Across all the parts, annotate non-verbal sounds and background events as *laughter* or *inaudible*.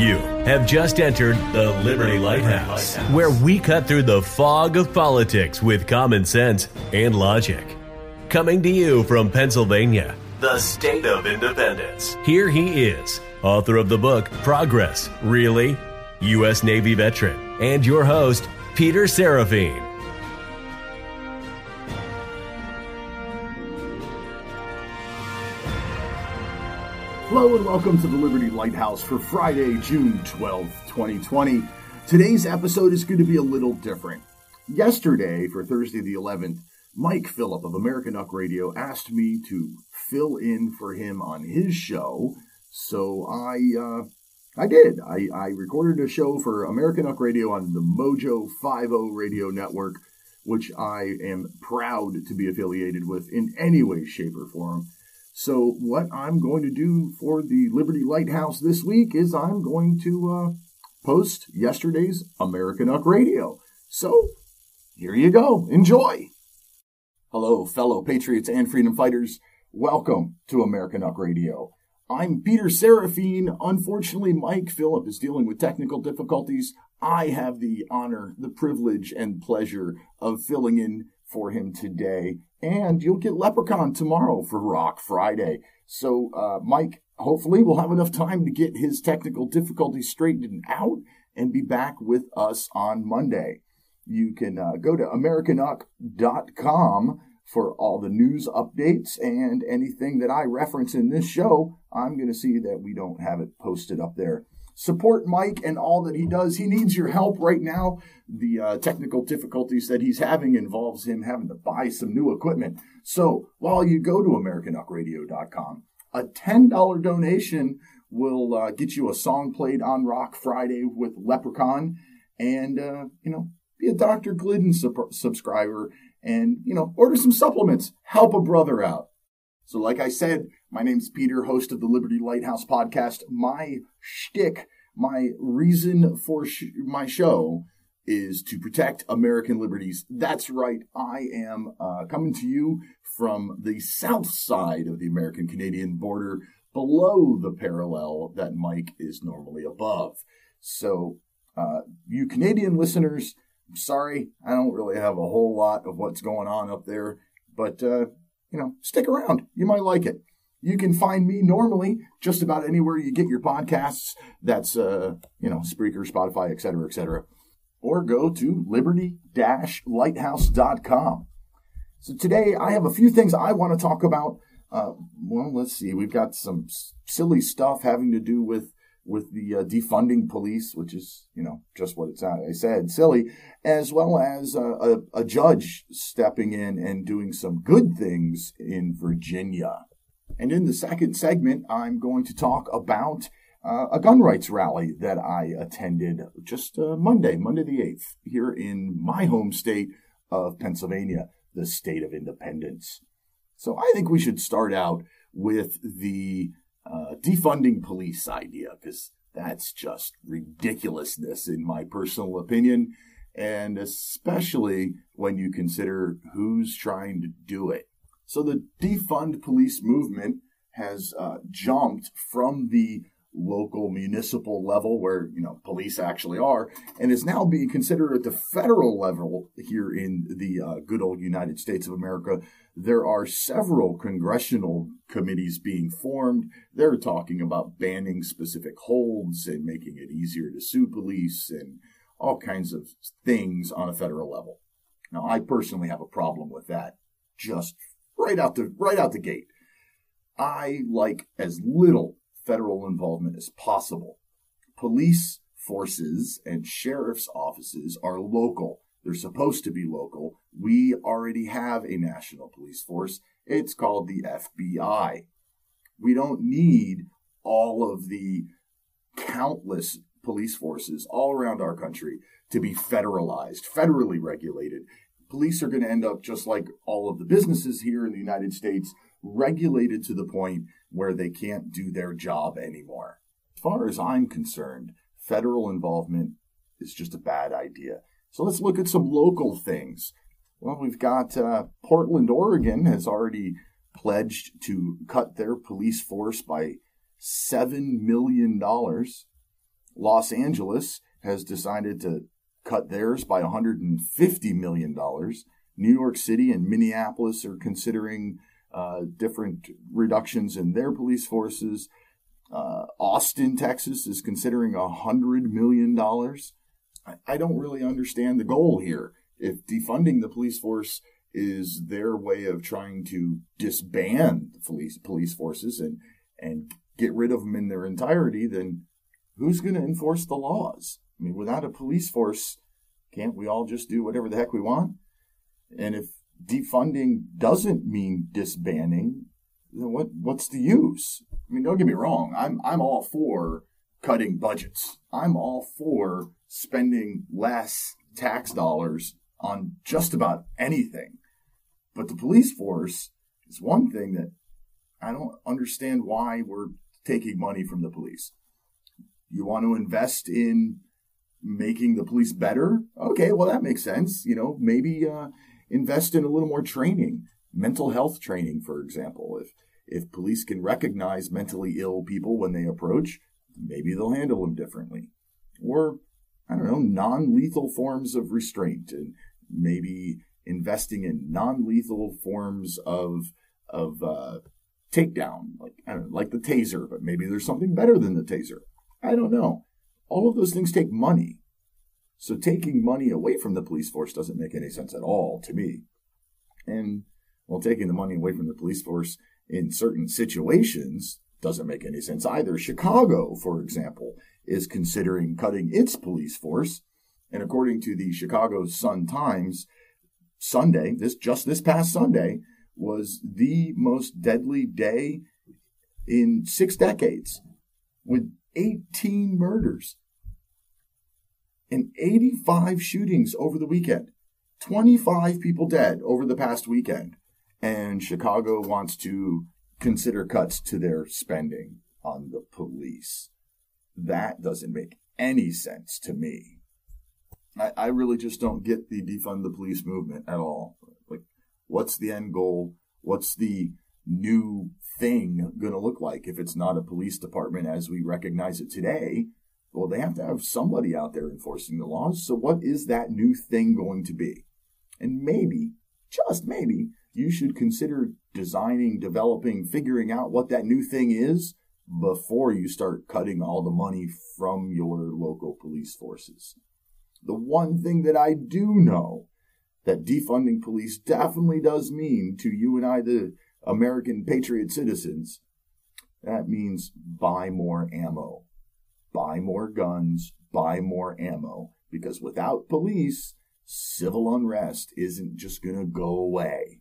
You have just entered the Liberty Lighthouse, where we cut through the fog of politics with common sense and logic. Coming to you from Pennsylvania, the state of independence. Here he is, author of the book Progress, Really? U.S. Navy veteran, and your host, Peter Serafine. Hello and welcome to the Liberty Lighthouse for Friday, June 12th, 2020. Today's episode is going to be a little different. Yesterday, for Thursday the 11th, Mike Phillip of American Uck Radio asked me to fill in for him on his show, so I uh, I did. I, I recorded a show for American Uck Radio on the Mojo 50 radio network, which I am proud to be affiliated with in any way, shape, or form. So, what I'm going to do for the Liberty Lighthouse this week is I'm going to uh, post yesterday's American Uck Radio. So, here you go. Enjoy. Hello, fellow patriots and freedom fighters. Welcome to American Uck Radio. I'm Peter Seraphine. Unfortunately, Mike Phillip is dealing with technical difficulties. I have the honor, the privilege, and pleasure of filling in for him today. And you'll get Leprechaun tomorrow for Rock Friday. So, uh, Mike, hopefully, we'll have enough time to get his technical difficulties straightened out and be back with us on Monday. You can uh, go to AmericanUck.com for all the news updates and anything that I reference in this show. I'm going to see that we don't have it posted up there. Support Mike and all that he does. He needs your help right now. The uh, technical difficulties that he's having involves him having to buy some new equipment. So while you go to AmericanUckRadio.com, a $10 donation will uh, get you a song played on Rock Friday with Leprechaun and, uh, you know, be a Dr. Glidden sub- subscriber and, you know, order some supplements. Help a brother out. So, like I said, my name's Peter, host of the Liberty Lighthouse podcast. My shtick, my reason for sh- my show is to protect American liberties. That's right. I am uh, coming to you from the south side of the American Canadian border, below the parallel that Mike is normally above. So, uh, you Canadian listeners, sorry, I don't really have a whole lot of what's going on up there, but uh, you know, stick around. You might like it. You can find me normally just about anywhere you get your podcasts. That's uh, you know, Spreaker, Spotify, et cetera, et cetera. Or go to liberty-lighthouse.com. So today I have a few things I want to talk about. Uh, well, let's see. We've got some silly stuff having to do with with the uh, defunding police, which is, you know, just what it's at. I said, silly, as well as uh, a, a, judge stepping in and doing some good things in Virginia. And in the second segment, I'm going to talk about uh, a gun rights rally that I attended just uh, Monday, Monday the 8th, here in my home state of Pennsylvania, the state of independence. So I think we should start out with the uh, defunding police idea because that's just ridiculousness in my personal opinion. And especially when you consider who's trying to do it. So the defund police movement has uh, jumped from the local municipal level where you know police actually are and is now being considered at the federal level here in the uh, good old united states of america. There are several congressional committees being formed. They're talking about banning specific holds and making it easier to sue police and all kinds of things on a federal level. Now i personally have a problem with that just right out the right out the gate. I like as little federal involvement as possible. Police forces and sheriff's offices are local. They're supposed to be local. We already have a national police force. It's called the FBI. We don't need all of the countless police forces all around our country to be federalized, federally regulated. Police are going to end up just like all of the businesses here in the United States, regulated to the point where they can't do their job anymore. As far as I'm concerned, federal involvement is just a bad idea. So let's look at some local things. Well, we've got uh, Portland, Oregon has already pledged to cut their police force by $7 million. Los Angeles has decided to cut theirs by $150 million. New York City and Minneapolis are considering uh, different reductions in their police forces. Uh, Austin, Texas is considering $100 million. I, I don't really understand the goal here. If defunding the police force is their way of trying to disband the police, police forces and, and get rid of them in their entirety, then who's going to enforce the laws? I mean, without a police force, can't we all just do whatever the heck we want? And if defunding doesn't mean disbanding, then what what's the use? I mean, don't get me wrong. I'm I'm all for cutting budgets. I'm all for spending less tax dollars on just about anything. But the police force is one thing that I don't understand why we're taking money from the police. You want to invest in making the police better? Okay, well that makes sense. You know, maybe uh, invest in a little more training, mental health training, for example. If if police can recognize mentally ill people when they approach, maybe they'll handle them differently. Or I don't know, non-lethal forms of restraint and maybe investing in non-lethal forms of of uh, takedown, like know, like the taser, but maybe there's something better than the taser. I don't know. All of those things take money. So taking money away from the police force doesn't make any sense at all to me. And well, taking the money away from the police force in certain situations doesn't make any sense either. Chicago, for example, is considering cutting its police force. And according to the Chicago Sun Times, Sunday, this just this past Sunday, was the most deadly day in six decades with 18 murders and 85 shootings over the weekend. 25 people dead over the past weekend. And Chicago wants to consider cuts to their spending on the police. That doesn't make any sense to me. I, I really just don't get the defund the police movement at all. Like, what's the end goal? What's the new thing going to look like if it's not a police department as we recognize it today? Well, they have to have somebody out there enforcing the laws. So, what is that new thing going to be? And maybe, just maybe, you should consider designing, developing, figuring out what that new thing is before you start cutting all the money from your local police forces. The one thing that I do know that defunding police definitely does mean to you and I, the American patriot citizens, that means buy more ammo buy more guns, buy more ammo, because without police, civil unrest isn't just going to go away.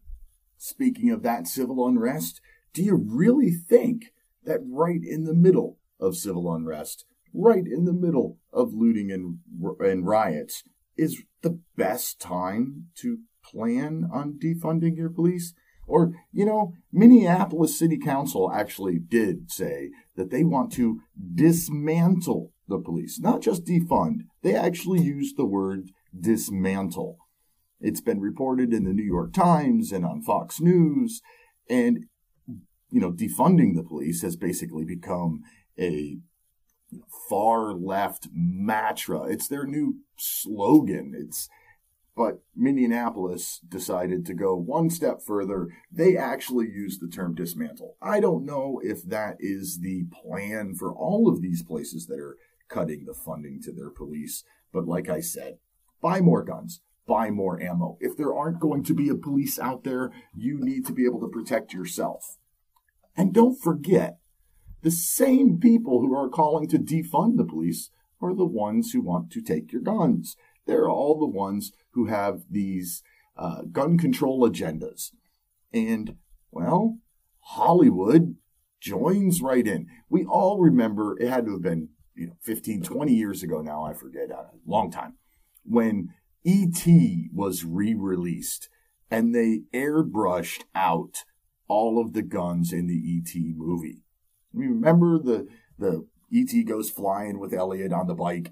Speaking of that civil unrest, do you really think that right in the middle of civil unrest, right in the middle of looting and, and riots, is the best time to plan on defunding your police? Or, you know, Minneapolis City Council actually did say that they want to dismantle the police, not just defund. They actually used the word dismantle. It's been reported in the New York Times and on Fox News. And, you know, defunding the police has basically become a far left mantra. It's their new slogan. It's but Minneapolis decided to go one step further. They actually used the term dismantle. I don't know if that is the plan for all of these places that are cutting the funding to their police. But like I said, buy more guns, buy more ammo. If there aren't going to be a police out there, you need to be able to protect yourself. And don't forget, the same people who are calling to defund the police are the ones who want to take your guns. They're all the ones who have these uh, gun control agendas. And, well, Hollywood joins right in. We all remember, it had to have been, you know, 15, 20 years ago now, I forget, a uh, long time, when E.T. was re released and they airbrushed out all of the guns in the E.T. movie. Remember the, the E.T. goes flying with Elliott on the bike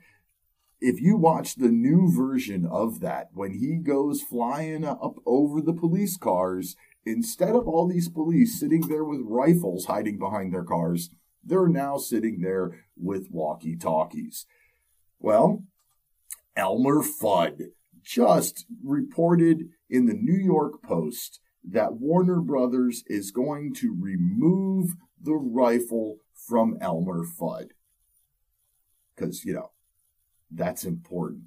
if you watch the new version of that, when he goes flying up over the police cars, instead of all these police sitting there with rifles hiding behind their cars, They're now sitting there with walkie talkies. Well, Elmer Fudd just reported in the New York Post that Warner Brothers is going to remove the rifle from Elmer Fudd. Because, you know, that's important.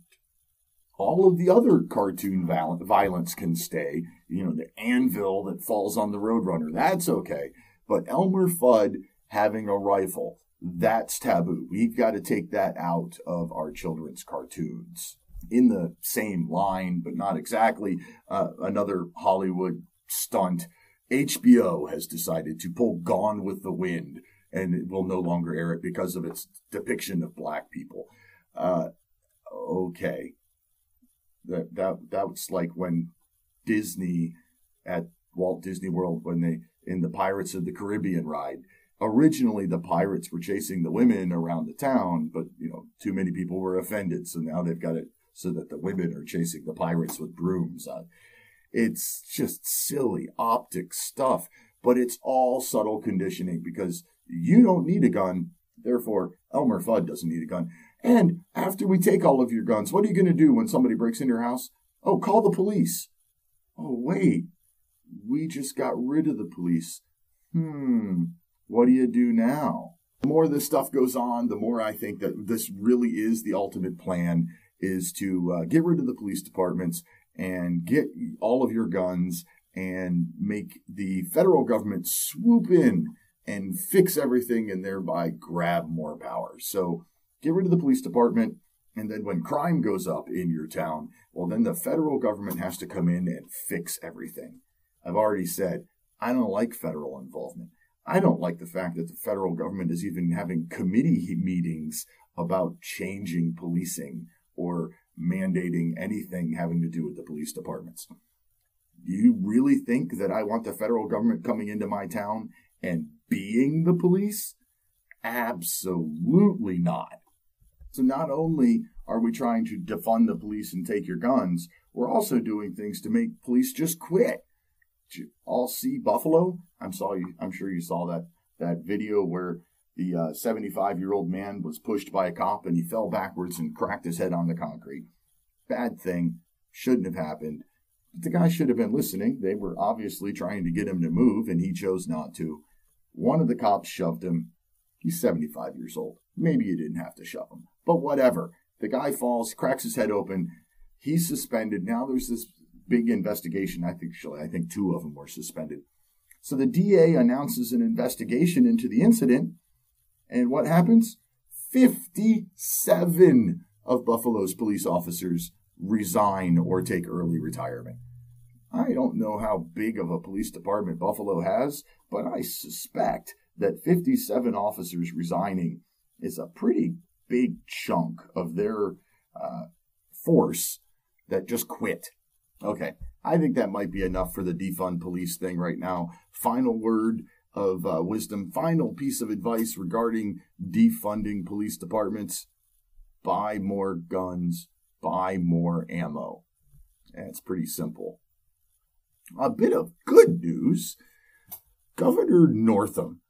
All of the other cartoon violence can stay. You know, the anvil that falls on the Roadrunner, that's okay. But Elmer Fudd having a rifle, that's taboo. We've got to take that out of our children's cartoons. In the same line, but not exactly, uh, another Hollywood stunt. HBO has decided to pull Gone with the Wind and it will no longer air it because of its depiction of black people. Uh, okay. That, that, that's like when Disney at Walt Disney World, when they, in the Pirates of the Caribbean ride, originally the pirates were chasing the women around the town, but you know, too many people were offended, so now they've got it so that the women are chasing the pirates with brooms. Uh, it's just silly optic stuff, but it's all subtle conditioning because you don't need a gun. Therefore, Elmer Fudd doesn't need a gun. And after we take all of your guns, what are you going to do when somebody breaks in your house? Oh, call the police. Oh, wait. We just got rid of the police. Hmm. What do you do now? The more this stuff goes on, the more I think that this really is the ultimate plan is to uh, get rid of the police departments and get all of your guns and make the federal government swoop in and fix everything and thereby grab more power. So get rid of the police department. And then when crime goes up in your town, well, then the federal government has to come in and fix everything. I've already said, I don't like federal involvement. I don't like the fact that the federal government is even having committee meetings about changing policing or mandating anything having to do with the police departments. Do you really think that I want the federal government coming into my town and being the police? Absolutely not. So not only are we trying to defund the police and take your guns, we're also doing things to make police just quit. Did you all see Buffalo? I'm sorry, I'm sure you saw that that video where the 75 uh, year old man was pushed by a cop and he fell backwards and cracked his head on the concrete. Bad thing, shouldn't have happened. But the guy should have been listening. They were obviously trying to get him to move and he chose not to. One of the cops shoved him. He's 75 years old. Maybe you didn't have to shove him, but whatever. The guy falls, cracks his head open. He's suspended. Now there's this big investigation. I think I think two of them were suspended. So the DA announces an investigation into the incident, and what happens? 57 of Buffalo's police officers resign or take early retirement. I don't know how big of a police department Buffalo has, but I suspect that 57 officers resigning is a pretty big chunk of their uh, force that just quit. Okay, I think that might be enough for the defund police thing right now. Final word of uh, wisdom, final piece of advice regarding defunding police departments buy more guns, buy more ammo. That's pretty simple. A bit of good news Governor Northam,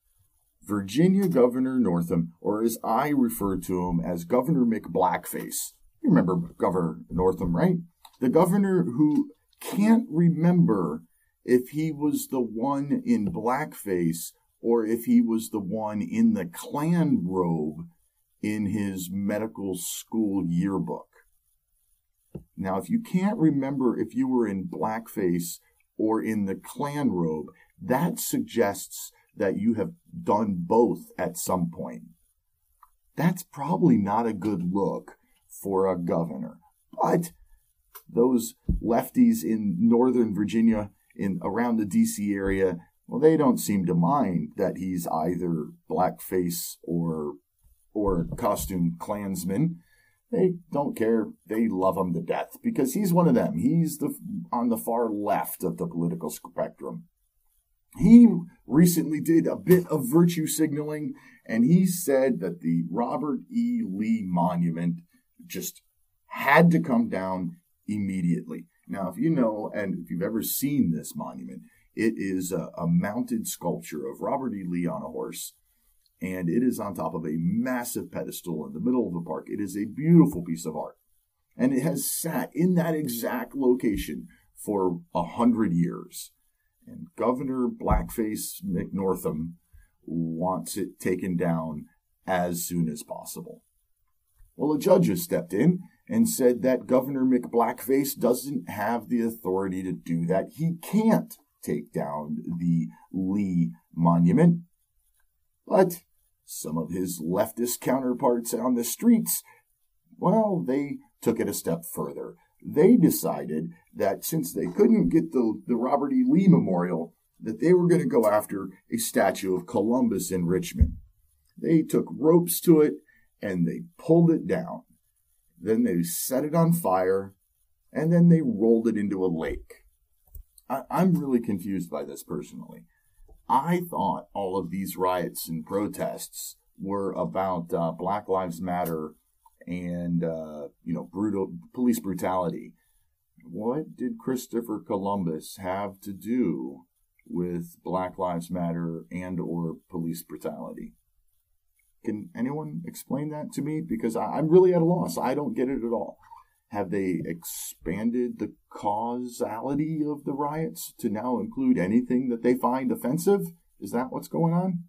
Virginia Governor Northam, or as I refer to him as Governor McBlackface. You remember Governor Northam, right? The governor who can't remember if he was the one in blackface or if he was the one in the Klan robe in his medical school yearbook. Now, if you can't remember if you were in blackface or in the Klan robe, that suggests that you have done both at some point. That's probably not a good look for a governor. But those lefties in Northern Virginia, in around the DC area, well, they don't seem to mind that he's either blackface or or costume Klansman. They don't care. They love him to death because he's one of them. He's the on the far left of the political spectrum. He recently did a bit of virtue signaling, and he said that the Robert E. Lee Monument just had to come down immediately. Now, if you know, and if you've ever seen this monument, it is a, a mounted sculpture of Robert E. Lee on a horse. and it is on top of a massive pedestal in the middle of the park. It is a beautiful piece of art. And it has sat in that exact location for a hundred years. And Governor Blackface McNortham wants it taken down as soon as possible. Well, a judge has stepped in and said that Governor McBlackface doesn't have the authority to do that. He can't take down the Lee Monument. But some of his leftist counterparts on the streets, well, they took it a step further. They decided that since they couldn't get the, the Robert E. Lee Memorial, that they were going to go after a statue of Columbus in Richmond. They took ropes to it and they pulled it down. Then they set it on fire and then they rolled it into a lake. I, am really confused by this personally. I thought all of these riots and protests were about uh, Black Lives Matter and uh, you know brutal police brutality. What did Christopher Columbus have to do with Black Lives Matter and or police brutality? Can anyone explain that to me? Because I, I'm really at a loss. I don't get it at all. Have they expanded the causality of the riots to now include anything that they find offensive? Is that what's going on?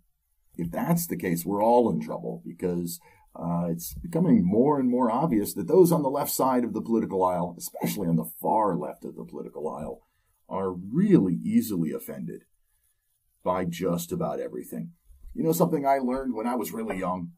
If that's the case, we're all in trouble because uh, it's becoming more and more obvious that those on the left side of the political aisle, especially on the far left of the political aisle, are really easily offended by just about everything. You know, something I learned when I was really young?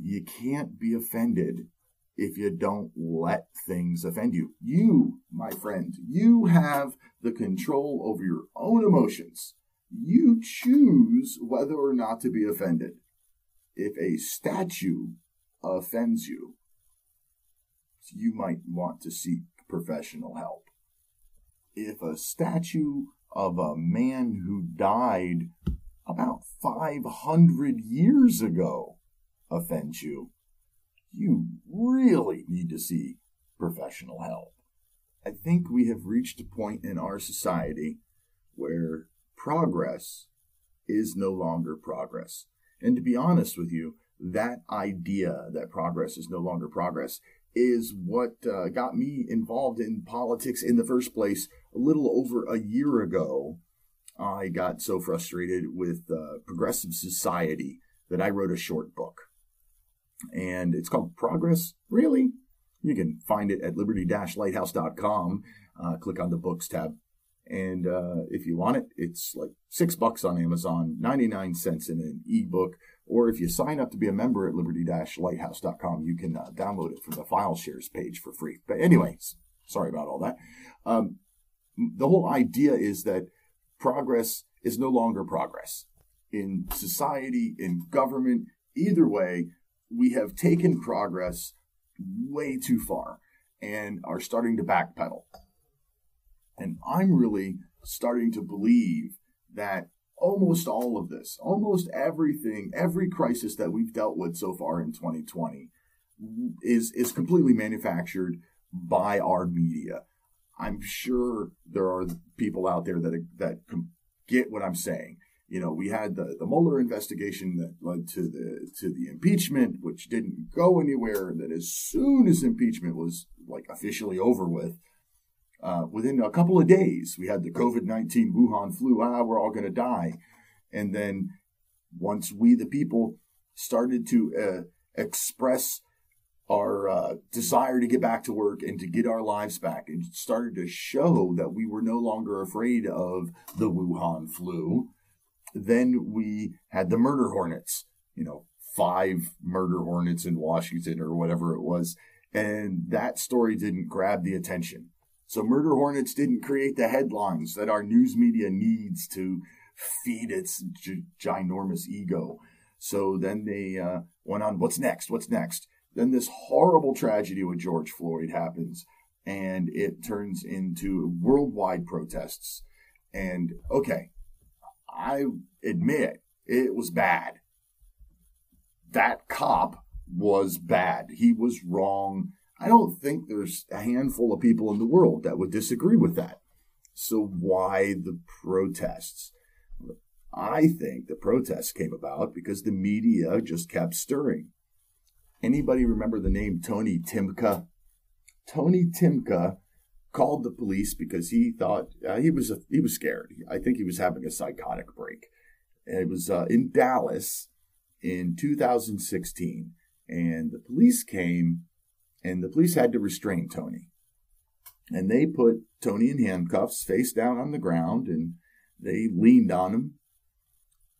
You can't be offended if you don't let things offend you. You, my friend, you have the control over your own emotions. You choose whether or not to be offended. If a statue offends you, you might want to seek professional help. If a statue of a man who died about 500 years ago offends you, you really need to seek professional help. I think we have reached a point in our society where progress is no longer progress. And to be honest with you, that idea that progress is no longer progress is what uh, got me involved in politics in the first place a little over a year ago. I got so frustrated with uh, progressive society that I wrote a short book and it's called Progress. Really? You can find it at liberty-lighthouse.com. Uh, click on the books tab. And uh, if you want it, it's like six bucks on Amazon, 99 cents in an ebook. Or if you sign up to be a member at liberty-lighthouse.com, you can uh, download it from the file shares page for free. But anyways, sorry about all that. Um, the whole idea is that progress is no longer progress in society, in government, either way, we have taken progress way too far and are starting to backpedal. And I'm really starting to believe that almost all of this, almost everything, every crisis that we've dealt with so far in 2020 is is completely manufactured by our media. I'm sure there are people out there that that get what I'm saying you know, we had the, the Mueller investigation that led to the to the impeachment, which didn't go anywhere. And that as soon as impeachment was like officially over with, uh, within a couple of days, we had the COVID nineteen Wuhan flu. Ah, we're all going to die. And then once we, the people, started to uh, express our uh, desire to get back to work and to get our lives back, and started to show that we were no longer afraid of the Wuhan flu then we had the murder hornets, you know, five murder hornets in Washington or whatever it was. And that story didn't grab the attention. So murder hornets didn't create the headlines that our news media needs to feed its ginormous ego. So then they uh, went on, what's next? What's next? Then this horrible tragedy with George Floyd happens and it turns into worldwide protests. And okay, I admit it was bad. That cop was bad. He was wrong. I don't think there's a handful of people in the world that would disagree with that. So why the protests? I think the protests came about because the media just kept stirring. Anybody remember the name Tony Timpa? Tony Timpa called the police because he thought uh, he was a, he was scared. I think he was having a psychotic break. And It was uh, in Dallas in 2016, and the police came, and the police had to restrain Tony, and they put Tony in handcuffs, face down on the ground, and they leaned on him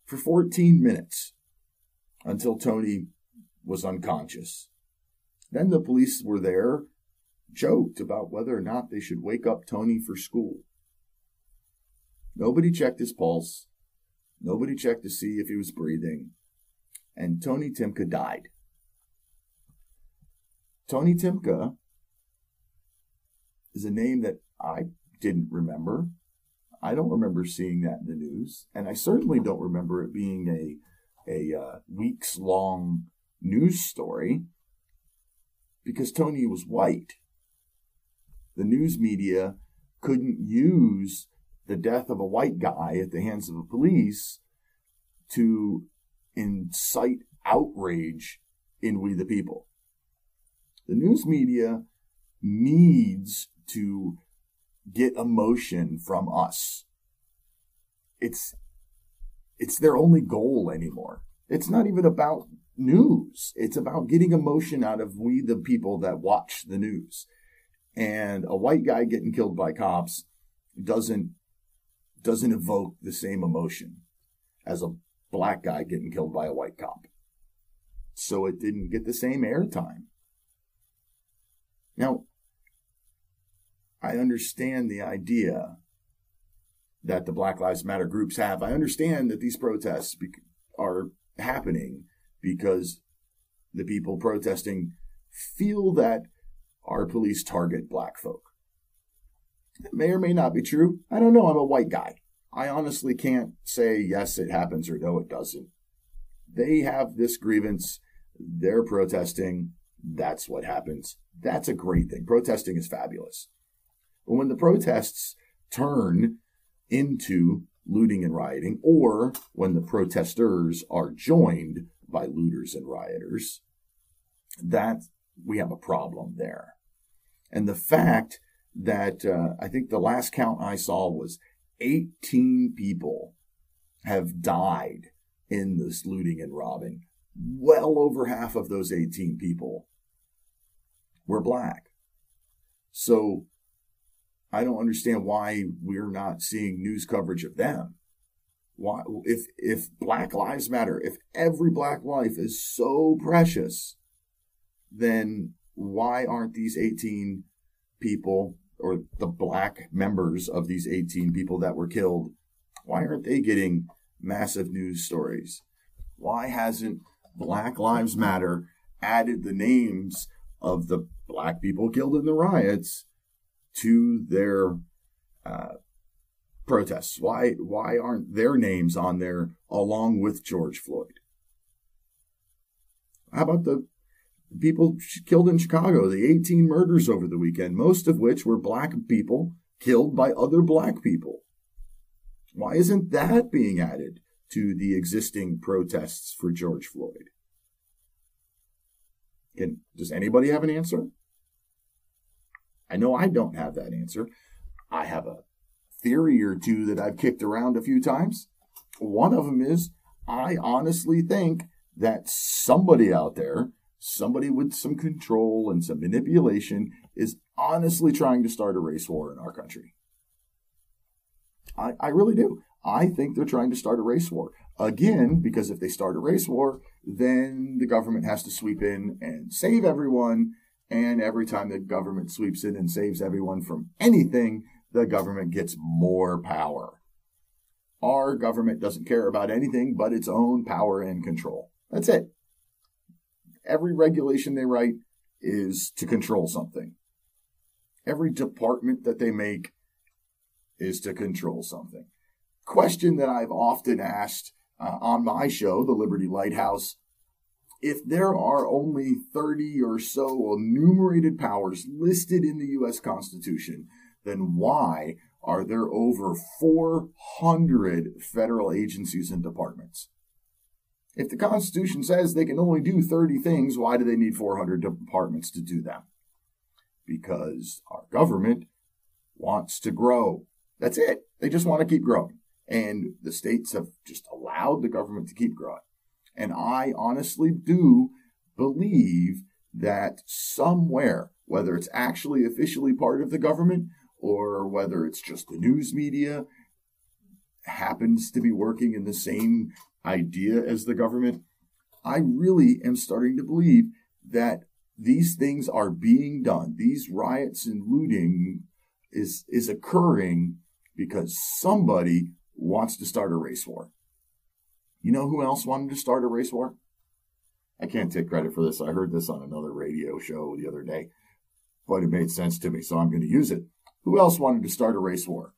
for 14 minutes until Tony was unconscious. Then the police were there, joked about whether or not they should wake up Tony for school. Nobody checked his pulse. Nobody checked to see if he was breathing. And Tony Timpa died. Tony Timpa is a name that I didn't remember. I don't remember seeing that in the news, and I certainly don't remember it being a a uh, weeks long news story because Tony was white. The news media couldn't use the death of a white guy at the hands of the police to incite outrage in we the people. The news media needs to get emotion from us. It's it's their only goal anymore. It's not even about news. It's about getting emotion out of we the people that watch the news. And a white guy getting killed by cops doesn't doesn't evoke the same emotion as a black guy getting killed by a white cop. So it didn't get the same airtime. Now, I understand the idea that the Black Lives Matter groups have. I understand that these protests are happening because the people protesting feel that our police target black folk. It may or may not be true. I don't know. I'm a white guy. I honestly can't say yes, it happens or no, it doesn't. They have this grievance. They're protesting. That's what happens. That's a great thing. Protesting is fabulous. But when the protests turn into looting and rioting, or when the protesters are joined by looters and rioters, that we have a problem there. And the fact that uh, I think the last count I saw was 18 people have died in this looting and robbing. Well over half of those 18 people were black. So I don't understand why we're not seeing news coverage of them. Why, if if Black Lives Matter, if every black life is so precious, then why aren't these 18 people or the black members of these 18 people that were killed, why aren't they getting massive news stories? Why hasn't Black Lives Matter added the names of the black people killed in the riots to their uh, protests? Why why aren't their names on there along with George Floyd? How about the people killed in Chicago, the 18 murders over the weekend, most of which were black people killed by other black people? Why isn't that being added to the existing protests for George Floyd? Can, does anybody have an answer? I know I don't have that answer. I have a theory or two that I've kicked around a few times. One of them is I honestly think that somebody out there, somebody with some control and some manipulation, is honestly trying to start a race war in our country. I, I really do. I think they're trying to start a race war. Again, because if they start a race war, then the government has to sweep in and save everyone. And every time the government sweeps in and saves everyone from anything, the government gets more power. Our government doesn't care about anything but its own power and control. That's it. Every regulation they write is to control something. Every department that they make is to control something. Question that I've often asked uh, on my show, The Liberty Lighthouse if there are only 30 or so enumerated powers listed in the U.S. Constitution, then why are there over 400 federal agencies and departments. If the Constitution says they can only do 30 things, why do they need 400 departments to do them? Because our government wants to grow. That's it. They just want to keep growing. And the states have just allowed the government to keep growing. And I honestly do believe that somewhere, whether it's actually officially part of the government or whether it's just the news media, happens to be working in the same idea as the government, I really am starting to believe that these things are being done. These riots and looting is, is occurring because somebody wants to start a race war. You know who else wanted to start a race war? I can't take credit for this. I heard this on another radio show the other day, but it made sense to me, so I'm going to use it. Who else wanted to start a race war?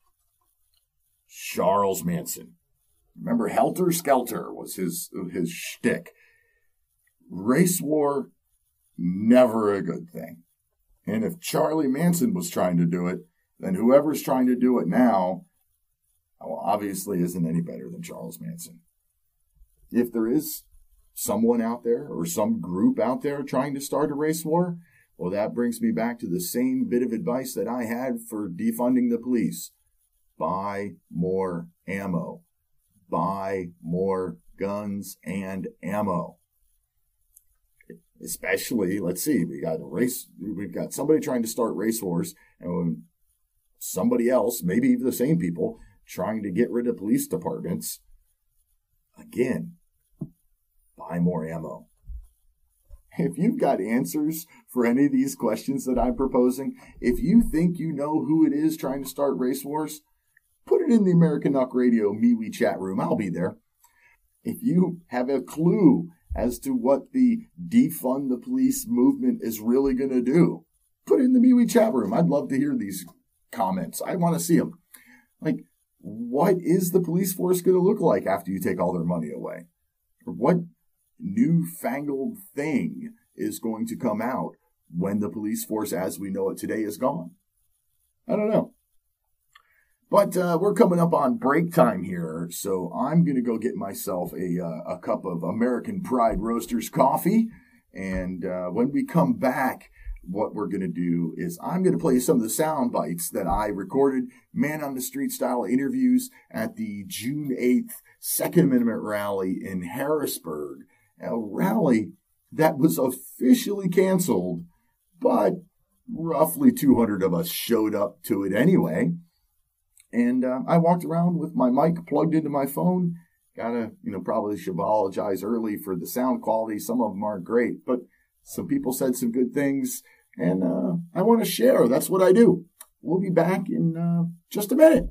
Charles Manson. Remember, Helter Skelter was his his shtick. Race war, never a good thing. And if Charlie Manson was trying to do it, then whoever's trying to do it now, obviously isn't any better than Charles Manson. If there is someone out there or some group out there trying to start a race war, well, that brings me back to the same bit of advice that I had for defunding the police buy more ammo buy more guns and ammo. Especially, let's see, we got a race, we've got somebody trying to start race wars, and somebody else, maybe the same people, trying to get rid of police departments. Again, buy more ammo. If you've got answers for any of these questions that I'm proposing, if you think you know who it is trying to start race wars, put it in the American Nuck Radio MeWe chat room. I'll be there. If you have a clue as to what the defund the police movement is really going to do, put it in the MeWe chat room. I'd love to hear these comments. I want to see them. What is the police force going to look like after you take all their money away? What newfangled thing is going to come out when the police force as we know it today is gone? I don't know. But uh, we're coming up on break time here, so I'm going to go get myself a, uh, a cup of American Pride Roasters coffee. And uh, when we come back, what we're going to do is I'm going to play some of the sound bites that I recorded, man on the street style interviews at the June 8th Second Amendment rally in Harrisburg. A rally that was officially canceled, but roughly 200 of us showed up to it anyway. And uh, I walked around with my mic plugged into my phone. Gotta, you know, probably should apologize early for the sound quality. Some of them aren't great, but some people said some good things, and uh, I want to share. That's what I do. We'll be back in uh, just a minute.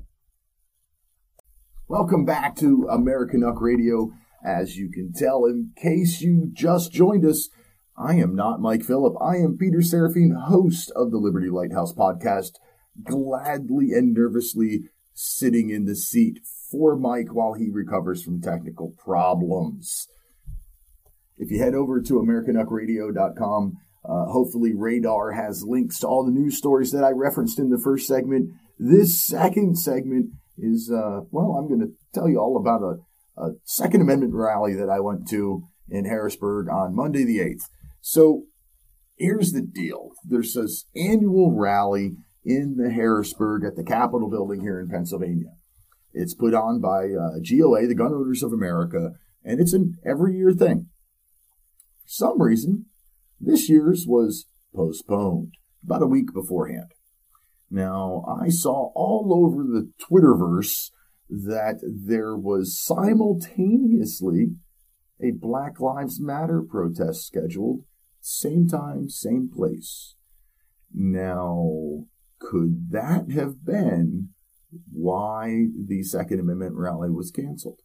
Welcome back to American Nuck Radio. As you can tell, in case you just joined us, I am not Mike Phillip. I am Peter Seraphine, host of the Liberty Lighthouse podcast gladly and nervously sitting in the seat for Mike while he recovers from technical problems. If you head over to AmericanUckradio.com, uh, hopefully Radar has links to all the news stories that I referenced in the first segment. This second segment is, uh, well, I'm going to tell you all about a, a Second Amendment rally that I went to in Harrisburg on Monday the 8th. So here's the deal. There's this annual rally in the Harrisburg at the Capitol building here in Pennsylvania. It's put on by uh, GOA, the Gun Owners of America, and it's an every year thing. For some reason, this year's was postponed about a week beforehand. Now, I saw all over the Twitterverse that there was simultaneously a Black Lives Matter protest scheduled, same time, same place. Now, could that have been why the Second Amendment rally was canceled?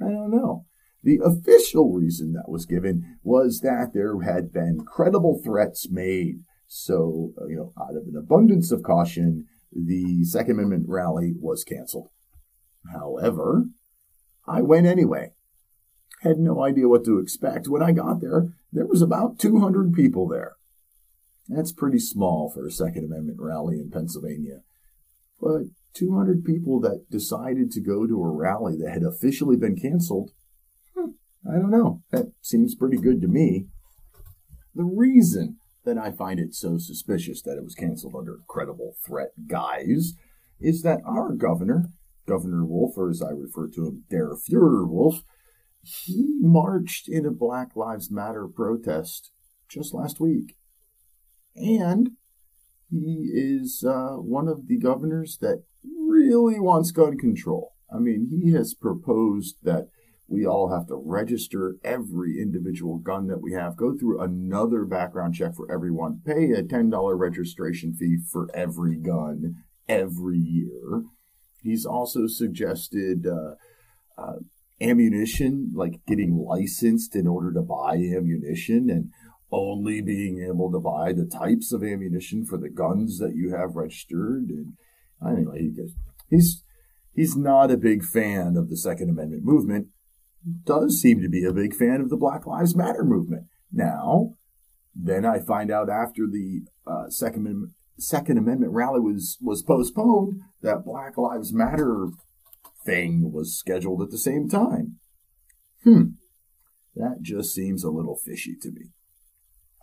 I don't know. The official reason that was given was that there had been credible threats made. So, uh, you know, out of an abundance of caution, the Second Amendment rally was canceled. However, I went anyway. Had no idea what to expect. When I got there, there was about 200 people there. That's pretty small for a Second Amendment rally in Pennsylvania. But 200 people that decided to go to a rally that had officially been canceled. I don't know. That seems pretty good to me. The reason that I find it so suspicious that it was canceled under credible threat guise is that our governor, Governor Wolf, or as I refer to him, Der Fuhrer Wolf, he marched in a Black Lives Matter protest just last week. And he is uh, one of the governors that really wants gun control. I mean, he has proposed that we all have to register every individual gun that we have, go through another background check for everyone, pay a $10 registration fee for every gun every year. He's also suggested uh, uh, ammunition, like getting licensed in order to buy ammunition and only being able to buy the types of ammunition for the guns that you have registered. And anyway, he goes, he's he's not a big fan of the Second Amendment movement. Does seem to be a big fan of the Black Lives Matter movement. Now, then I find out after the uh, Second Second Amendment rally was was postponed that Black Lives Matter thing was scheduled at the same time. Hmm, that just seems a little fishy to me.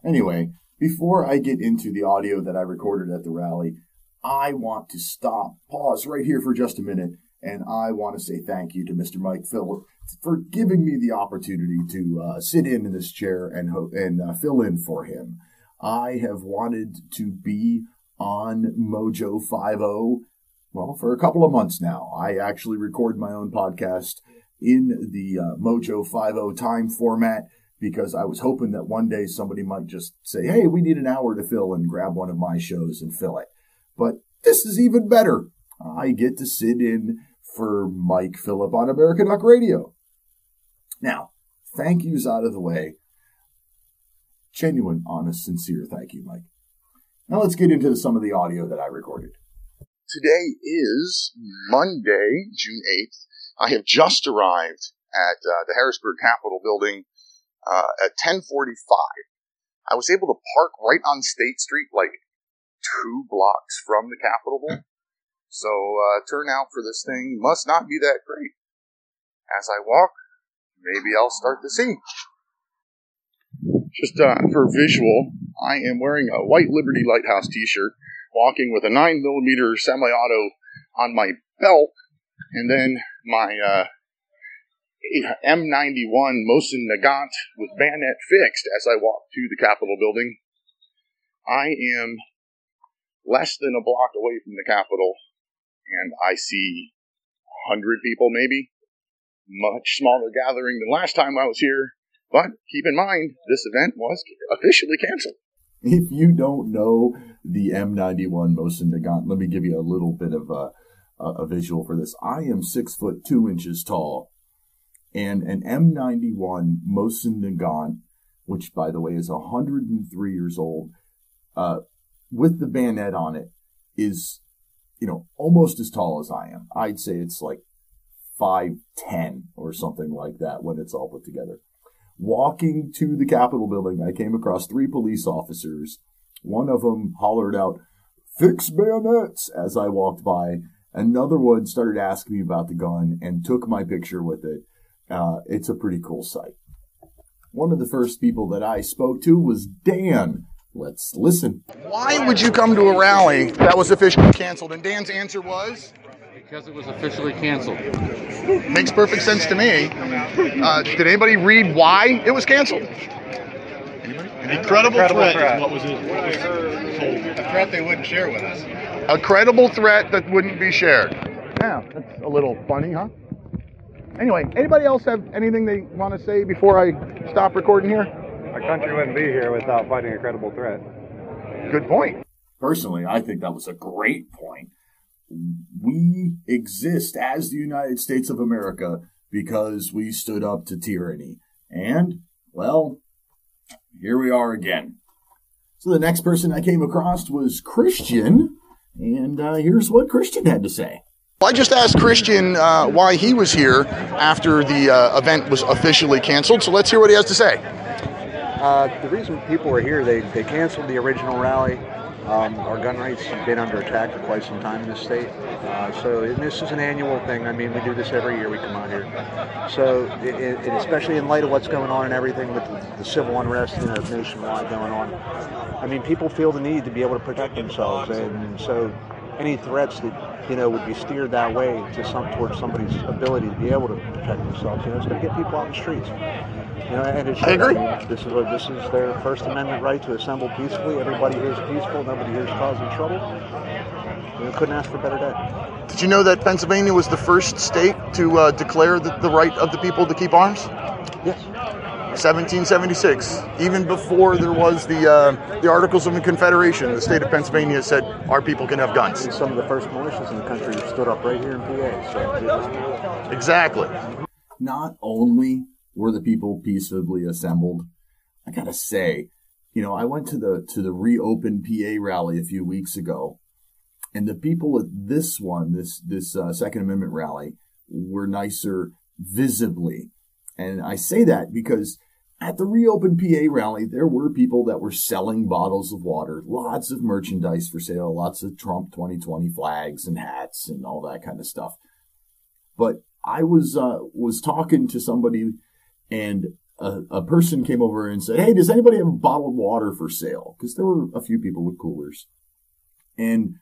Anyway, before I get into the audio that I recorded at the rally, I want to stop, pause right here for just a minute, and I want to say thank you to Mr. Mike Phillip for giving me the opportunity to uh, sit in in this chair and ho- and uh, fill in for him. I have wanted to be on Mojo 50 well for a couple of months now. I actually record my own podcast in the uh, Mojo 50 time format because I was hoping that one day somebody might just say, "Hey, we need an hour to fill," and grab one of my shows and fill it. But this is even better. I get to sit in for Mike Phillip on American Duck Radio. Now, thank yous out of the way. Genuine, honest, sincere thank you, Mike. Now let's get into some of the audio that I recorded. Today is Monday, June 8th. I have just arrived at uh, the Harrisburg Capitol building uh, at 1045. I was able to park right on State Street, like two blocks from the Capitol. So uh, turnout for this thing must not be that great. As I walk, maybe I'll start to see. Just uh, for visual, I am wearing a white Liberty Lighthouse T-shirt, walking with a nine millimeter semi-auto on my belt, and then my uh, M91 Mosin Nagant with bayonet fixed as I walk to the Capitol building. I am less than a block away from the Capitol, and I see 100 people maybe. Much smaller gathering than last time I was here, but keep in mind, this event was officially canceled. If you don't know the M91 Mosin Nagant, let me give you a little bit of a, a visual for this. I am six foot two inches tall and an M91 Mosin Nagant, which by the way is 103 years old, uh, with the bayonet on it, is you know almost as tall as I am. I'd say it's like five ten or something like that when it's all put together. Walking to the Capitol building, I came across three police officers. One of them hollered out, "Fix bayonets!" as I walked by. Another one started asking me about the gun and took my picture with it uh, it's a pretty cool sight. One of the first people that I spoke to was Dan. Let's listen. Why would you come to a rally that was officially canceled? And Dan's answer was because it was officially canceled. Makes perfect sense to me. Uh, did anybody read why it was canceled? An incredible, incredible threat, threat. what was it? What was a threat they wouldn't share with us. A credible threat that wouldn't be shared. Yeah, that's a little funny, huh? Anyway, anybody else have anything they want to say before I stop recording here? Our country wouldn't be here without fighting a credible threat. Good point. Personally, I think that was a great point. We exist as the United States of America because we stood up to tyranny. And, well, here we are again. So the next person I came across was Christian, and uh, here's what Christian had to say. I just asked Christian uh, why he was here after the uh, event was officially canceled, so let's hear what he has to say. Uh, the reason people were here, they, they canceled the original rally Um, our gun rights have been under attack for quite some time in the state. Uh, so this is an annual thing. I mean, we do this every year we come out here. So it, it, especially in light of what's going on and everything with the, the civil unrest you know, nationwide going on, I mean, people feel the need to be able to protect themselves. And so any threats that you know would be steered that way to some towards somebody's ability to be able to protect themselves, you know, it's going to get people out in the streets. You know, and it should. I agree. I this is this is their First Amendment right to assemble peacefully. Everybody here is peaceful. Nobody here is causing trouble. You know, couldn't ask for a better day. Did you know that Pennsylvania was the first state to uh, declare the, the right of the people to keep arms? Yes. 1776. Even before there was the uh, the Articles of the Confederation, the state of Pennsylvania said our people can have guns. And some of the first militias in the country stood up right here in PA. So it Exactly. not only were the people peacefully assembled, I gotta say, you know, I went to the to the reopen PA rally a few weeks ago, and the people at this one, this this uh, Second Amendment rally, were nicer visibly, and I say that because at the reopen PA rally, there were people that were selling bottles of water, lots of merchandise for sale, lots of Trump 2020 flags and hats and all that kind of stuff. But I was uh, was talking to somebody, and a, a person came over and said, "Hey, does anybody have bottled water for sale?" Because there were a few people with coolers, and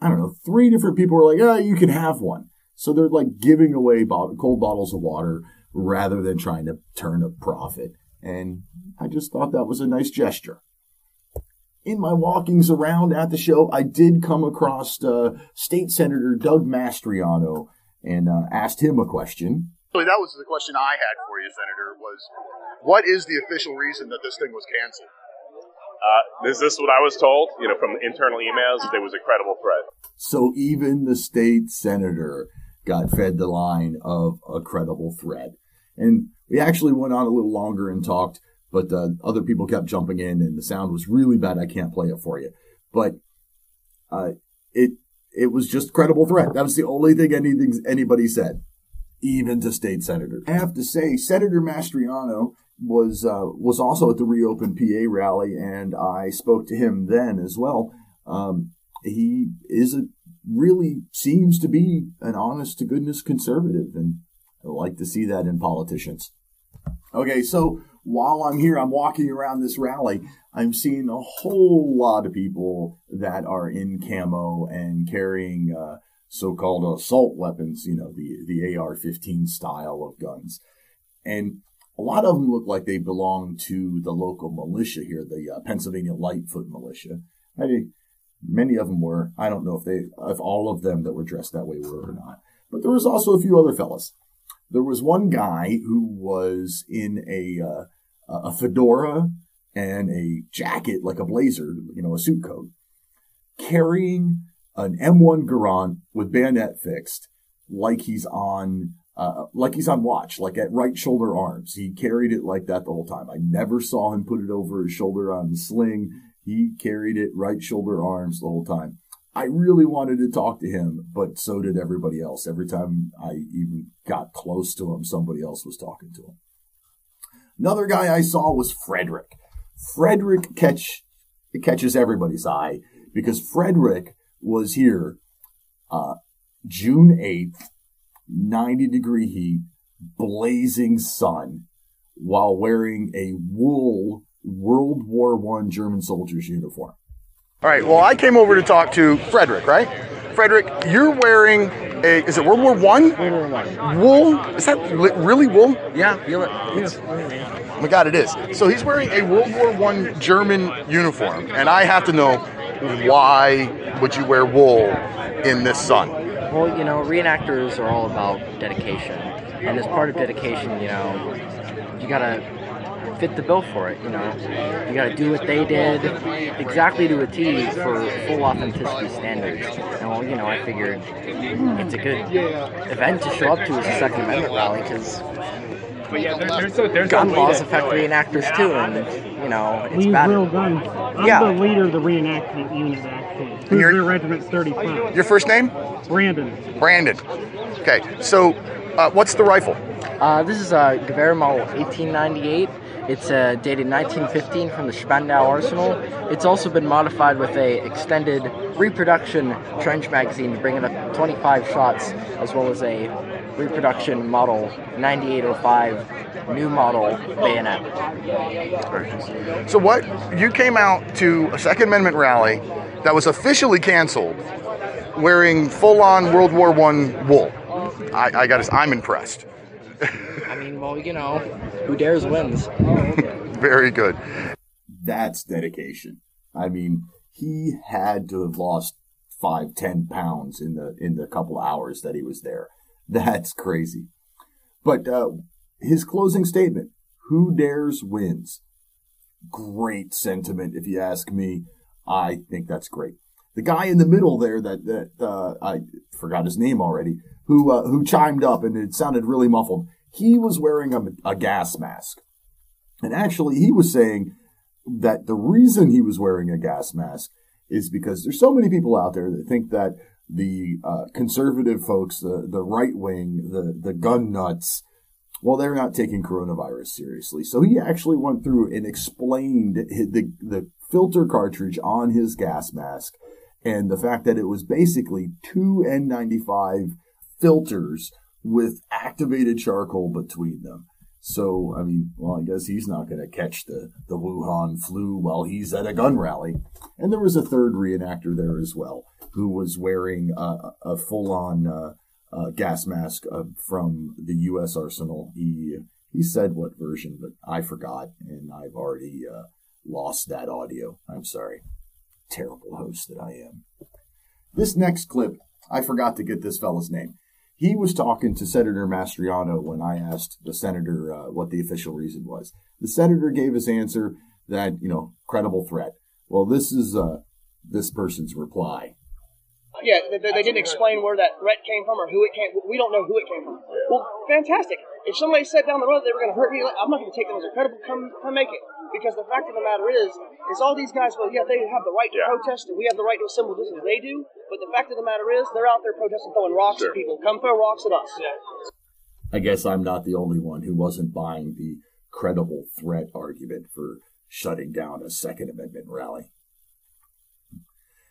I don't know, three different people were like, "Ah, you can have one." So they're like giving away bottle, cold bottles of water rather than trying to turn a profit. And I just thought that was a nice gesture. In my walkings around at the show, I did come across uh, State Senator Doug Mastriano and uh, asked him a question. Really, that was the question I had for you, Senator. Was what is the official reason that this thing was canceled? Uh, is this what I was told? You know, from the internal emails, there was a credible threat. So even the state senator got fed the line of a credible threat. And we actually went on a little longer and talked, but uh, other people kept jumping in, and the sound was really bad. I can't play it for you, but uh, it it was just credible threat. That was the only thing anything anybody said, even to state senators. I have to say, Senator Mastriano was uh, was also at the Reopen PA rally, and I spoke to him then as well. Um, he is a really seems to be an honest to goodness conservative, and I like to see that in politicians. Okay, so while I'm here, I'm walking around this rally. I'm seeing a whole lot of people that are in camo and carrying uh, so-called assault weapons. You know, the the AR-15 style of guns, and a lot of them look like they belong to the local militia here, the uh, Pennsylvania Lightfoot Militia. I many of them were. I don't know if they, if all of them that were dressed that way were or not. But there was also a few other fellas. There was one guy who was in a uh, a fedora and a jacket like a blazer, you know, a suit coat, carrying an M1 Garand with bayonet fixed, like he's on uh, like he's on watch, like at right shoulder arms. He carried it like that the whole time. I never saw him put it over his shoulder on the sling. He carried it right shoulder arms the whole time. I really wanted to talk to him, but so did everybody else. Every time I even got close to him, somebody else was talking to him. Another guy I saw was Frederick. Frederick catch catches everybody's eye because Frederick was here uh, June 8th, 90 degree heat, blazing sun, while wearing a wool World War One German soldier's uniform. All right. Well, I came over to talk to Frederick, right? Frederick, you're wearing a is it World War One? World War One. Wool? Is that li- really wool? Yeah, feel it. Oh my God, it is. So he's wearing a World War One German uniform, and I have to know why would you wear wool in this sun? Well, you know, reenactors are all about dedication, and as part of dedication, you know, you gotta fit the bill for it. You know, you gotta do what they did exactly to a T for full authenticity standards. And well, you know, I figured it's a good event to show up to as a Second Amendment rally because But yeah, there, there's a, there's gun a way laws to- affect reenactors too, and you know, it's We use bad. real guns. I'm Yeah. the leader of the reenactment unit, actually. Cruiser Regiment 35. Your first name? Brandon. Brandon. Okay. So, uh, what's the rifle? Uh, this is a Gewehr model 1898. It's uh, dated 1915 from the Spandau Arsenal. It's also been modified with a extended reproduction trench magazine to bring it up 25 shots, as well as a reproduction model 9805 new model bayonet. So what you came out to a Second Amendment rally that was officially canceled, wearing full-on World War One wool. I, I got. I'm impressed. I mean, well, you know, who dares wins. Very good. That's dedication. I mean, he had to have lost five, ten pounds in the in the couple hours that he was there. That's crazy. But uh, his closing statement: "Who dares wins." Great sentiment, if you ask me. I think that's great. The guy in the middle there that that uh, I forgot his name already, who uh, who chimed up and it sounded really muffled. He was wearing a, a gas mask, and actually he was saying that the reason he was wearing a gas mask is because there's so many people out there that think that the uh, conservative folks, the the right wing, the the gun nuts, well, they're not taking coronavirus seriously. So he actually went through and explained the the filter cartridge on his gas mask and the fact that it was basically two N95 filters with activated charcoal between them. So, I mean, well, I guess he's not going to catch the, the Wuhan flu while he's at a gun rally. And there was a third reenactor there as well who was wearing a, a full on uh, uh, gas mask uh, from the U.S. arsenal. He he said what version, but I forgot, and I've already uh, lost that audio. I'm sorry. Terrible host that I am. This next clip, I forgot to get this fella's name. He was talking to Senator Mastriano when I asked the senator uh, what the official reason was. The senator gave his answer that, you know, credible threat. Well, this is uh, this person's reply. Yeah, they, they didn't explain where that threat came from or who it came. We don't know who it came from. Well, fantastic. If somebody said down the road they were going to hurt me, I'm not going to take them as a credible. Come, come make it. Because the fact of the matter is, is all these guys. Well, yeah, they have the right to Yeah. protest, and we have the right to assemble just as they do. But the fact of the matter is, they're out there protesting, throwing rocks at people. Come throw rocks at us. I guess I'm not the only one who wasn't buying the credible threat argument for shutting down a Second Amendment rally.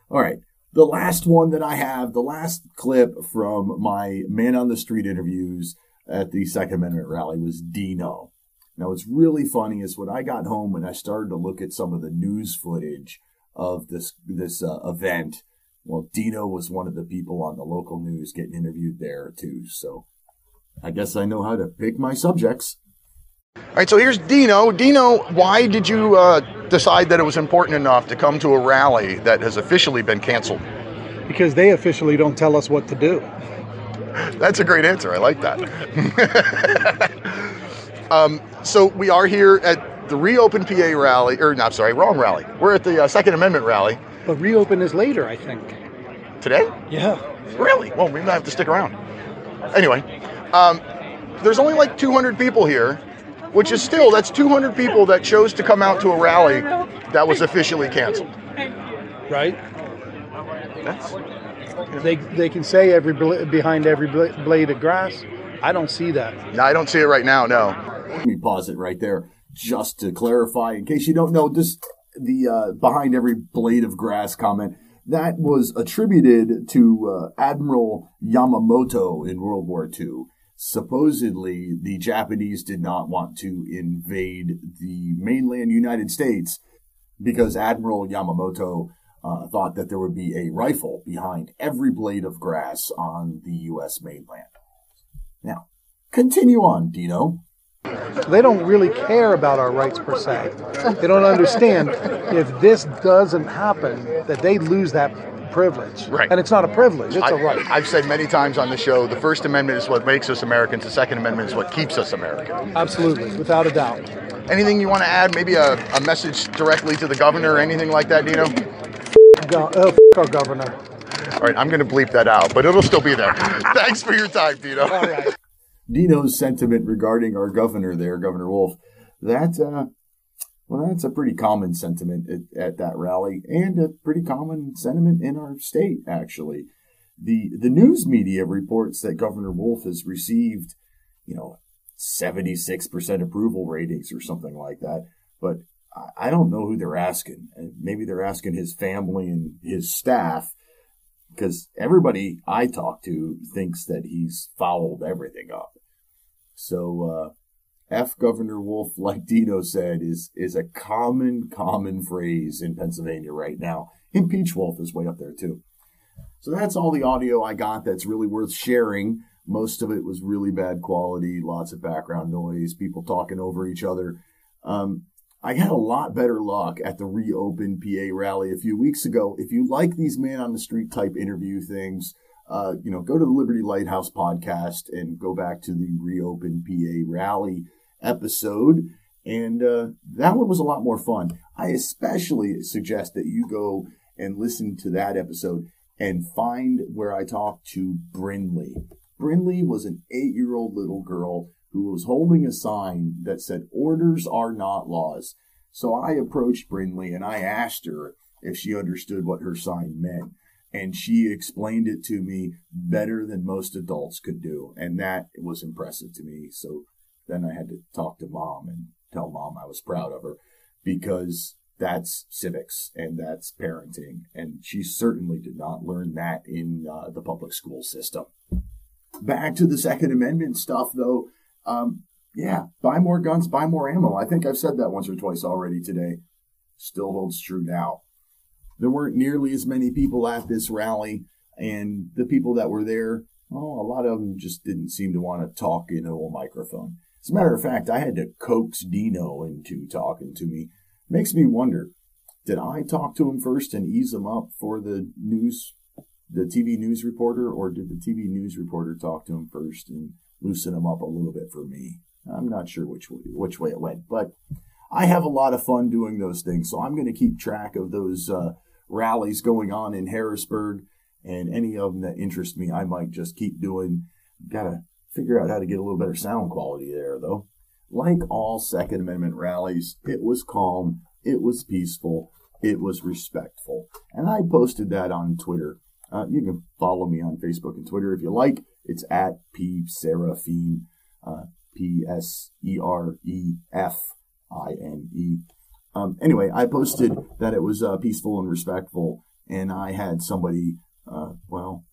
All right. The last one that I have, the last clip from my man on the street interviews at the Second Amendment rally was Dino. Now, what's really funny is when I got home and I started to look at some of the news footage of this this uh, event. Well, Dino was one of the people on the local news getting interviewed there too. So I guess I know how to pick my subjects. All right, so here's Dino. Dino, why did you uh, decide that it was important enough to come to a rally that has officially been canceled? Because they officially don't tell us what to do. *laughs* That's a great answer. I like that. *laughs* um, so we are here at the reopened PA rally, or not, sorry, wrong rally. We're at the uh, Second Amendment rally But reopen is later, I think. today. Yeah. Really? Well, we might have to stick around. Anyway, um, there's only like 200 people here, which is still that's 200 people that chose to come out to a rally that was officially canceled. Right? That's. They, they can say every bl- behind every bl- blade of grass. I don't see that. No, I don't see it right now. No. Let me pause it right there just to clarify, in case you don't know, just the uh, behind every blade of grass comment that was attributed to uh, Admiral Yamamoto in World War II. Supposedly, the Japanese did not want to invade the mainland United States because Admiral Yamamoto uh, thought that there would be a rifle behind every blade of grass on the U.S. mainland. Now, continue on, Dino. They don't really care about our rights per se. They don't understand if this doesn't happen, that they lose that privilege. Right. And it's not a privilege, it's a I- right. I've said many times on the show the First Amendment is what makes us Americans, the Second Amendment is what keeps us American. Absolutely, without a doubt. Anything you want to add? Maybe a, a message directly to the governor or anything like that, Dino? Go, uh, f- our governor. All right, I'm going to bleep that out, but it'll still be there. *laughs* Thanks for your time, Dino. All right. Dino's sentiment regarding our governor there, Governor Wolf, that, uh, well, that's a pretty common sentiment at, at that rally and a pretty common sentiment in our state, actually. The, the news media reports that Governor Wolf has received, you know, 76% approval ratings or something like that. But I don't know who they're asking. Maybe they're asking his family and his staff because everybody I talk to thinks that he's fouled everything up. So, uh, F Governor Wolf, like Dino said, is is a common, common phrase in Pennsylvania right now. Impeach Wolf is way up there too. So that's all the audio I got that's really worth sharing. Most of it was really bad quality, lots of background noise, people talking over each other. Um, I had a lot better luck at the Reopen PA rally a few weeks ago. If you like these man on the street type interview things, uh, you know, go to the Liberty Lighthouse podcast and go back to the Reopen PA rally episode. And uh, that one was a lot more fun. I especially suggest that you go and listen to that episode and find where I talked to Brinley. Brinley was an eight year old little girl who was holding a sign that said, Orders are not laws. So I approached Brinley and I asked her if she understood what her sign meant. And she explained it to me better than most adults could do. And that was impressive to me. So then I had to talk to mom and tell mom I was proud of her because that's civics and that's parenting. And she certainly did not learn that in uh, the public school system. Back to the Second Amendment stuff, though. Um, yeah, buy more guns, buy more ammo. I think I've said that once or twice already today. Still holds true now. There weren't nearly as many people at this rally, and the people that were there, well, a lot of them just didn't seem to want to talk into a microphone. As a matter of fact, I had to coax Dino into talking to me. Makes me wonder, did I talk to him first and ease him up for the news, the TV news reporter, or did the TV news reporter talk to him first and loosen him up a little bit for me. I'm not sure which way, which way it went, but I have a lot of fun doing those things. So I'm going to keep track of those uh, rallies going on in Harrisburg, and any of them that interest me, I might just keep doing. Got to figure out how to get a little better sound quality there, though. Like all Second Amendment rallies, it was calm, it was peaceful, it was respectful, and I posted that on Twitter. Uh, you can follow me on Facebook and Twitter if you like. It's at P Serefine, uh, P S E R E F I N E. Um, anyway, I posted that it was uh, peaceful and respectful, and I had somebody, uh, well,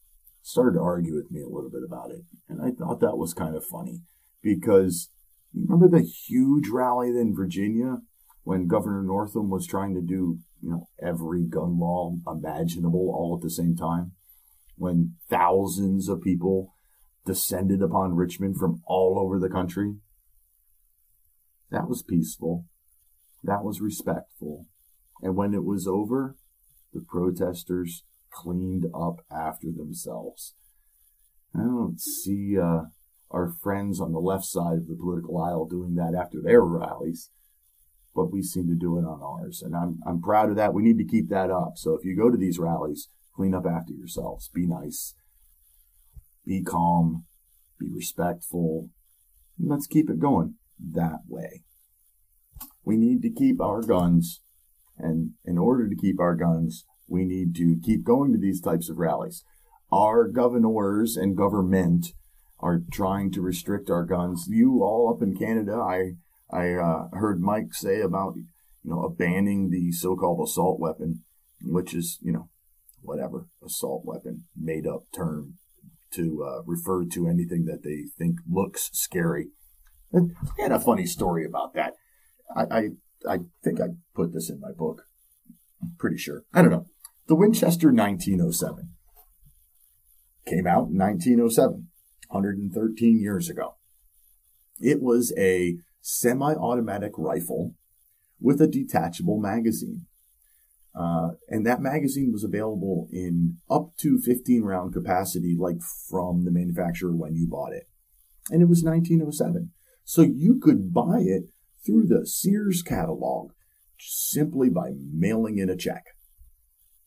started to argue with me a little bit about it, and I thought that was kind of funny because remember the huge rally in Virginia when Governor Northam was trying to do, you know, every gun law imaginable all at the same time, when thousands of people descended upon Richmond from all over the country. That was peaceful. That was respectful. And when it was over, the protesters cleaned up after themselves. I don't see uh, our friends on the left side of the political aisle doing that after their rallies, but we seem to do it on ours. And I'm, I'm proud of that. We need to keep that up. So if you go to these rallies, clean up after yourselves. Be nice be calm, be respectful. Let's keep it going that way. We need to keep our guns, and in order to keep our guns, we need to keep going to these types of rallies. Our governors and government are trying to restrict our guns. You all up in Canada, I I uh, heard Mike say about you know banning the so-called assault weapon, which is you know whatever assault weapon made up term to uh, refer to anything that they think looks scary. And I had a funny story about that. I, I, I think I put this in my book. I'm pretty sure. I don't know. The Winchester 1907 came out in 1907, 113 years ago. It was a semi automatic rifle with a detachable magazine. Uh, and that magazine was available in up to 15 round capacity, like from the manufacturer when you bought it. And it was 1907. So you could buy it through the Sears catalog simply by mailing in a check.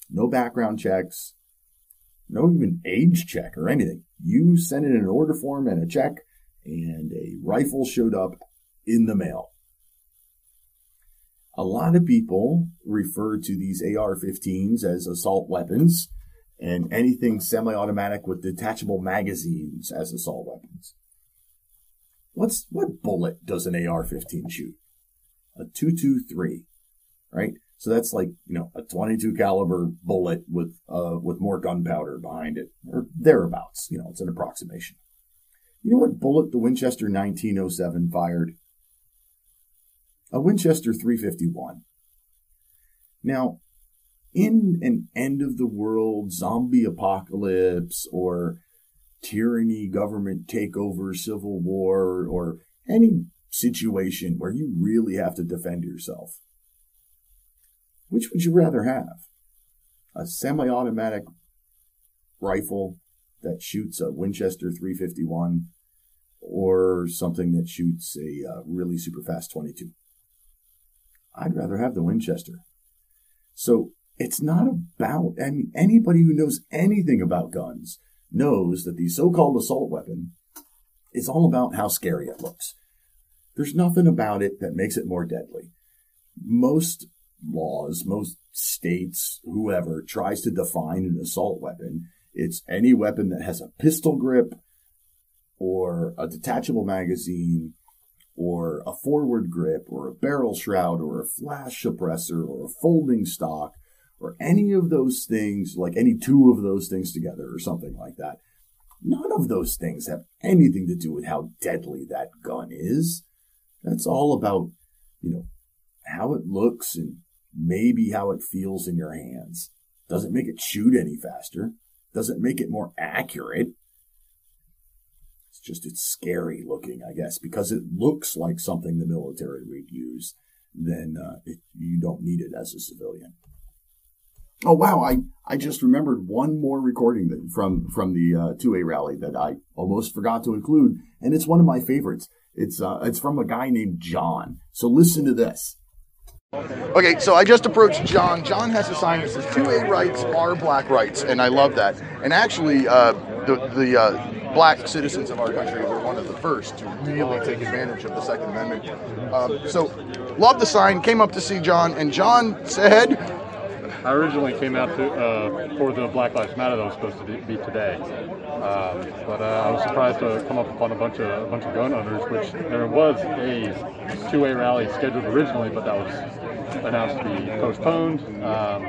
No background checks, no even age check or anything. You sent in an order form and a check, and a rifle showed up in the mail. A lot of people refer to these AR 15s as assault weapons and anything semi automatic with detachable magazines as assault weapons. What's what bullet does an AR-15 shoot? A 223, right? So that's like you know a 22 caliber bullet with uh, with more gunpowder behind it, or thereabouts. You know, it's an approximation. You know what bullet the Winchester 1907 fired? A Winchester 351. Now, in an end of the world zombie apocalypse or tyranny, government takeover, civil war, or any situation where you really have to defend yourself, which would you rather have? A semi automatic rifle that shoots a Winchester 351 or something that shoots a uh, really super fast 22? I'd rather have the Winchester. So it's not about, I mean, anybody who knows anything about guns knows that the so-called assault weapon is all about how scary it looks. There's nothing about it that makes it more deadly. Most laws, most states, whoever tries to define an assault weapon, it's any weapon that has a pistol grip or a detachable magazine or a forward grip or a barrel shroud or a flash suppressor or a folding stock or any of those things, like any two of those things together or something like that. None of those things have anything to do with how deadly that gun is. That's all about, you know, how it looks and maybe how it feels in your hands. Doesn't make it shoot any faster. Doesn't make it more accurate. It's just, it's scary looking, I guess, because it looks like something the military would use. Then uh, it, you don't need it as a civilian. Oh wow! I, I just remembered one more recording that, from from the uh, 2A rally that I almost forgot to include, and it's one of my favorites. It's uh, it's from a guy named John. So listen to this. Okay, so I just approached John. John has a sign that says 2A rights are black rights, and I love that. And actually, uh, the, the uh, black citizens of our country were one of the first to really take advantage of the Second Amendment. Um, so, love the sign, came up to see John, and John said, I originally came out to uh, for the Black Lives Matter that was supposed to be today, um, but uh, I was surprised to come up upon a bunch of a bunch of gun owners, which there was a two-way rally scheduled originally, but that was announced to be postponed. Um,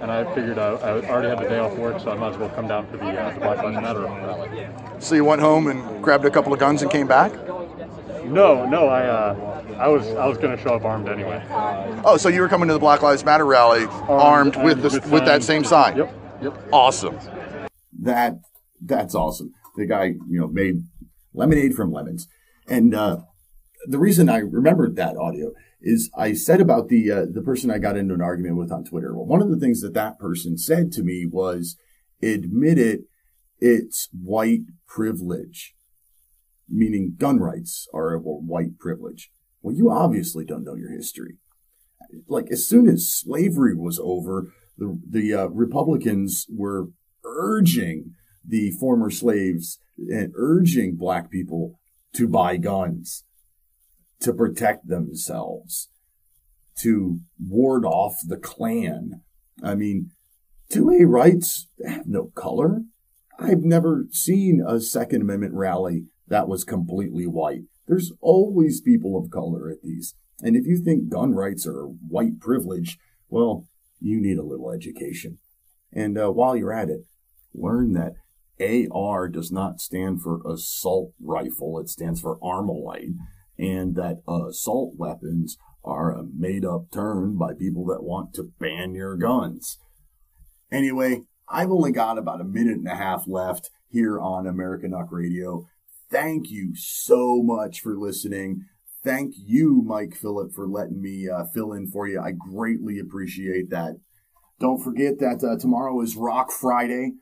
and I figured I, I, already had the day off work, so I might as well come down for the, uh, the Black Lives Matter rally. So you went home and grabbed a couple of guns and came back? No, no, I. I was I was going to show up armed anyway. Oh, so you were coming to the Black Lives Matter rally armed, armed with the, with, with that same sign? Yep. Yep. Awesome. That that's awesome. The guy, you know, made lemonade from lemons, and uh, the reason I remembered that audio is I said about the uh, the person I got into an argument with on Twitter. Well, one of the things that that person said to me was, "Admit it, it's white privilege." Meaning gun rights are a white privilege. Well, you obviously don't know your history. Like as soon as slavery was over, the the uh, Republicans were urging the former slaves and urging black people to buy guns to protect themselves, to ward off the Klan. I mean, 2A rights have no color. I've never seen a Second Amendment rally that was completely white. There's always people of color at these. And if you think gun rights are white privilege, well, you need a little education. And uh, while you're at it, learn that AR does not stand for assault rifle, it stands for Armalite, and that assault weapons are a made up term by people that want to ban your guns. Anyway, I've only got about a minute and a half left here on American Uck Radio. Thank you so much for listening. Thank you, Mike Phillip, for letting me uh, fill in for you. I greatly appreciate that. Don't forget that uh, tomorrow is Rock Friday.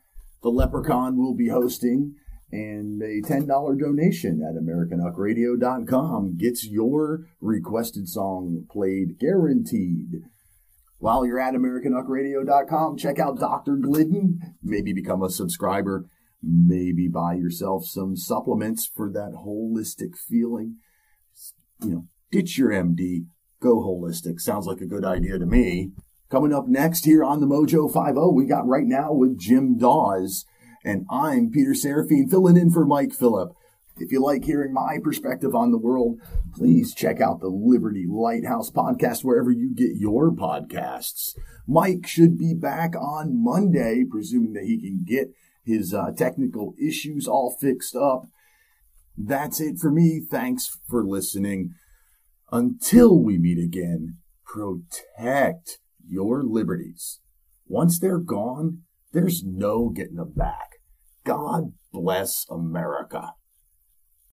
The Leprechaun will be hosting, and a $10 donation at AmericanUckRadio.com gets your requested song played guaranteed. While you're at AmericanUckRadio.com, check out Dr. Glidden. Maybe become a subscriber maybe buy yourself some supplements for that holistic feeling. You know, ditch your MD, go holistic. Sounds like a good idea to me. Coming up next here on the Mojo 50, we got right now with Jim Dawes. And I'm Peter Serefine filling in for Mike Phillip. If you like hearing my perspective on the world, please check out the Liberty Lighthouse podcast wherever you get your podcasts. Mike should be back on Monday, presuming that he can get his uh, technical issues all fixed up. That's it for me. Thanks for listening. Until we meet again, protect your liberties. Once they're gone, there's no getting them back. God bless America.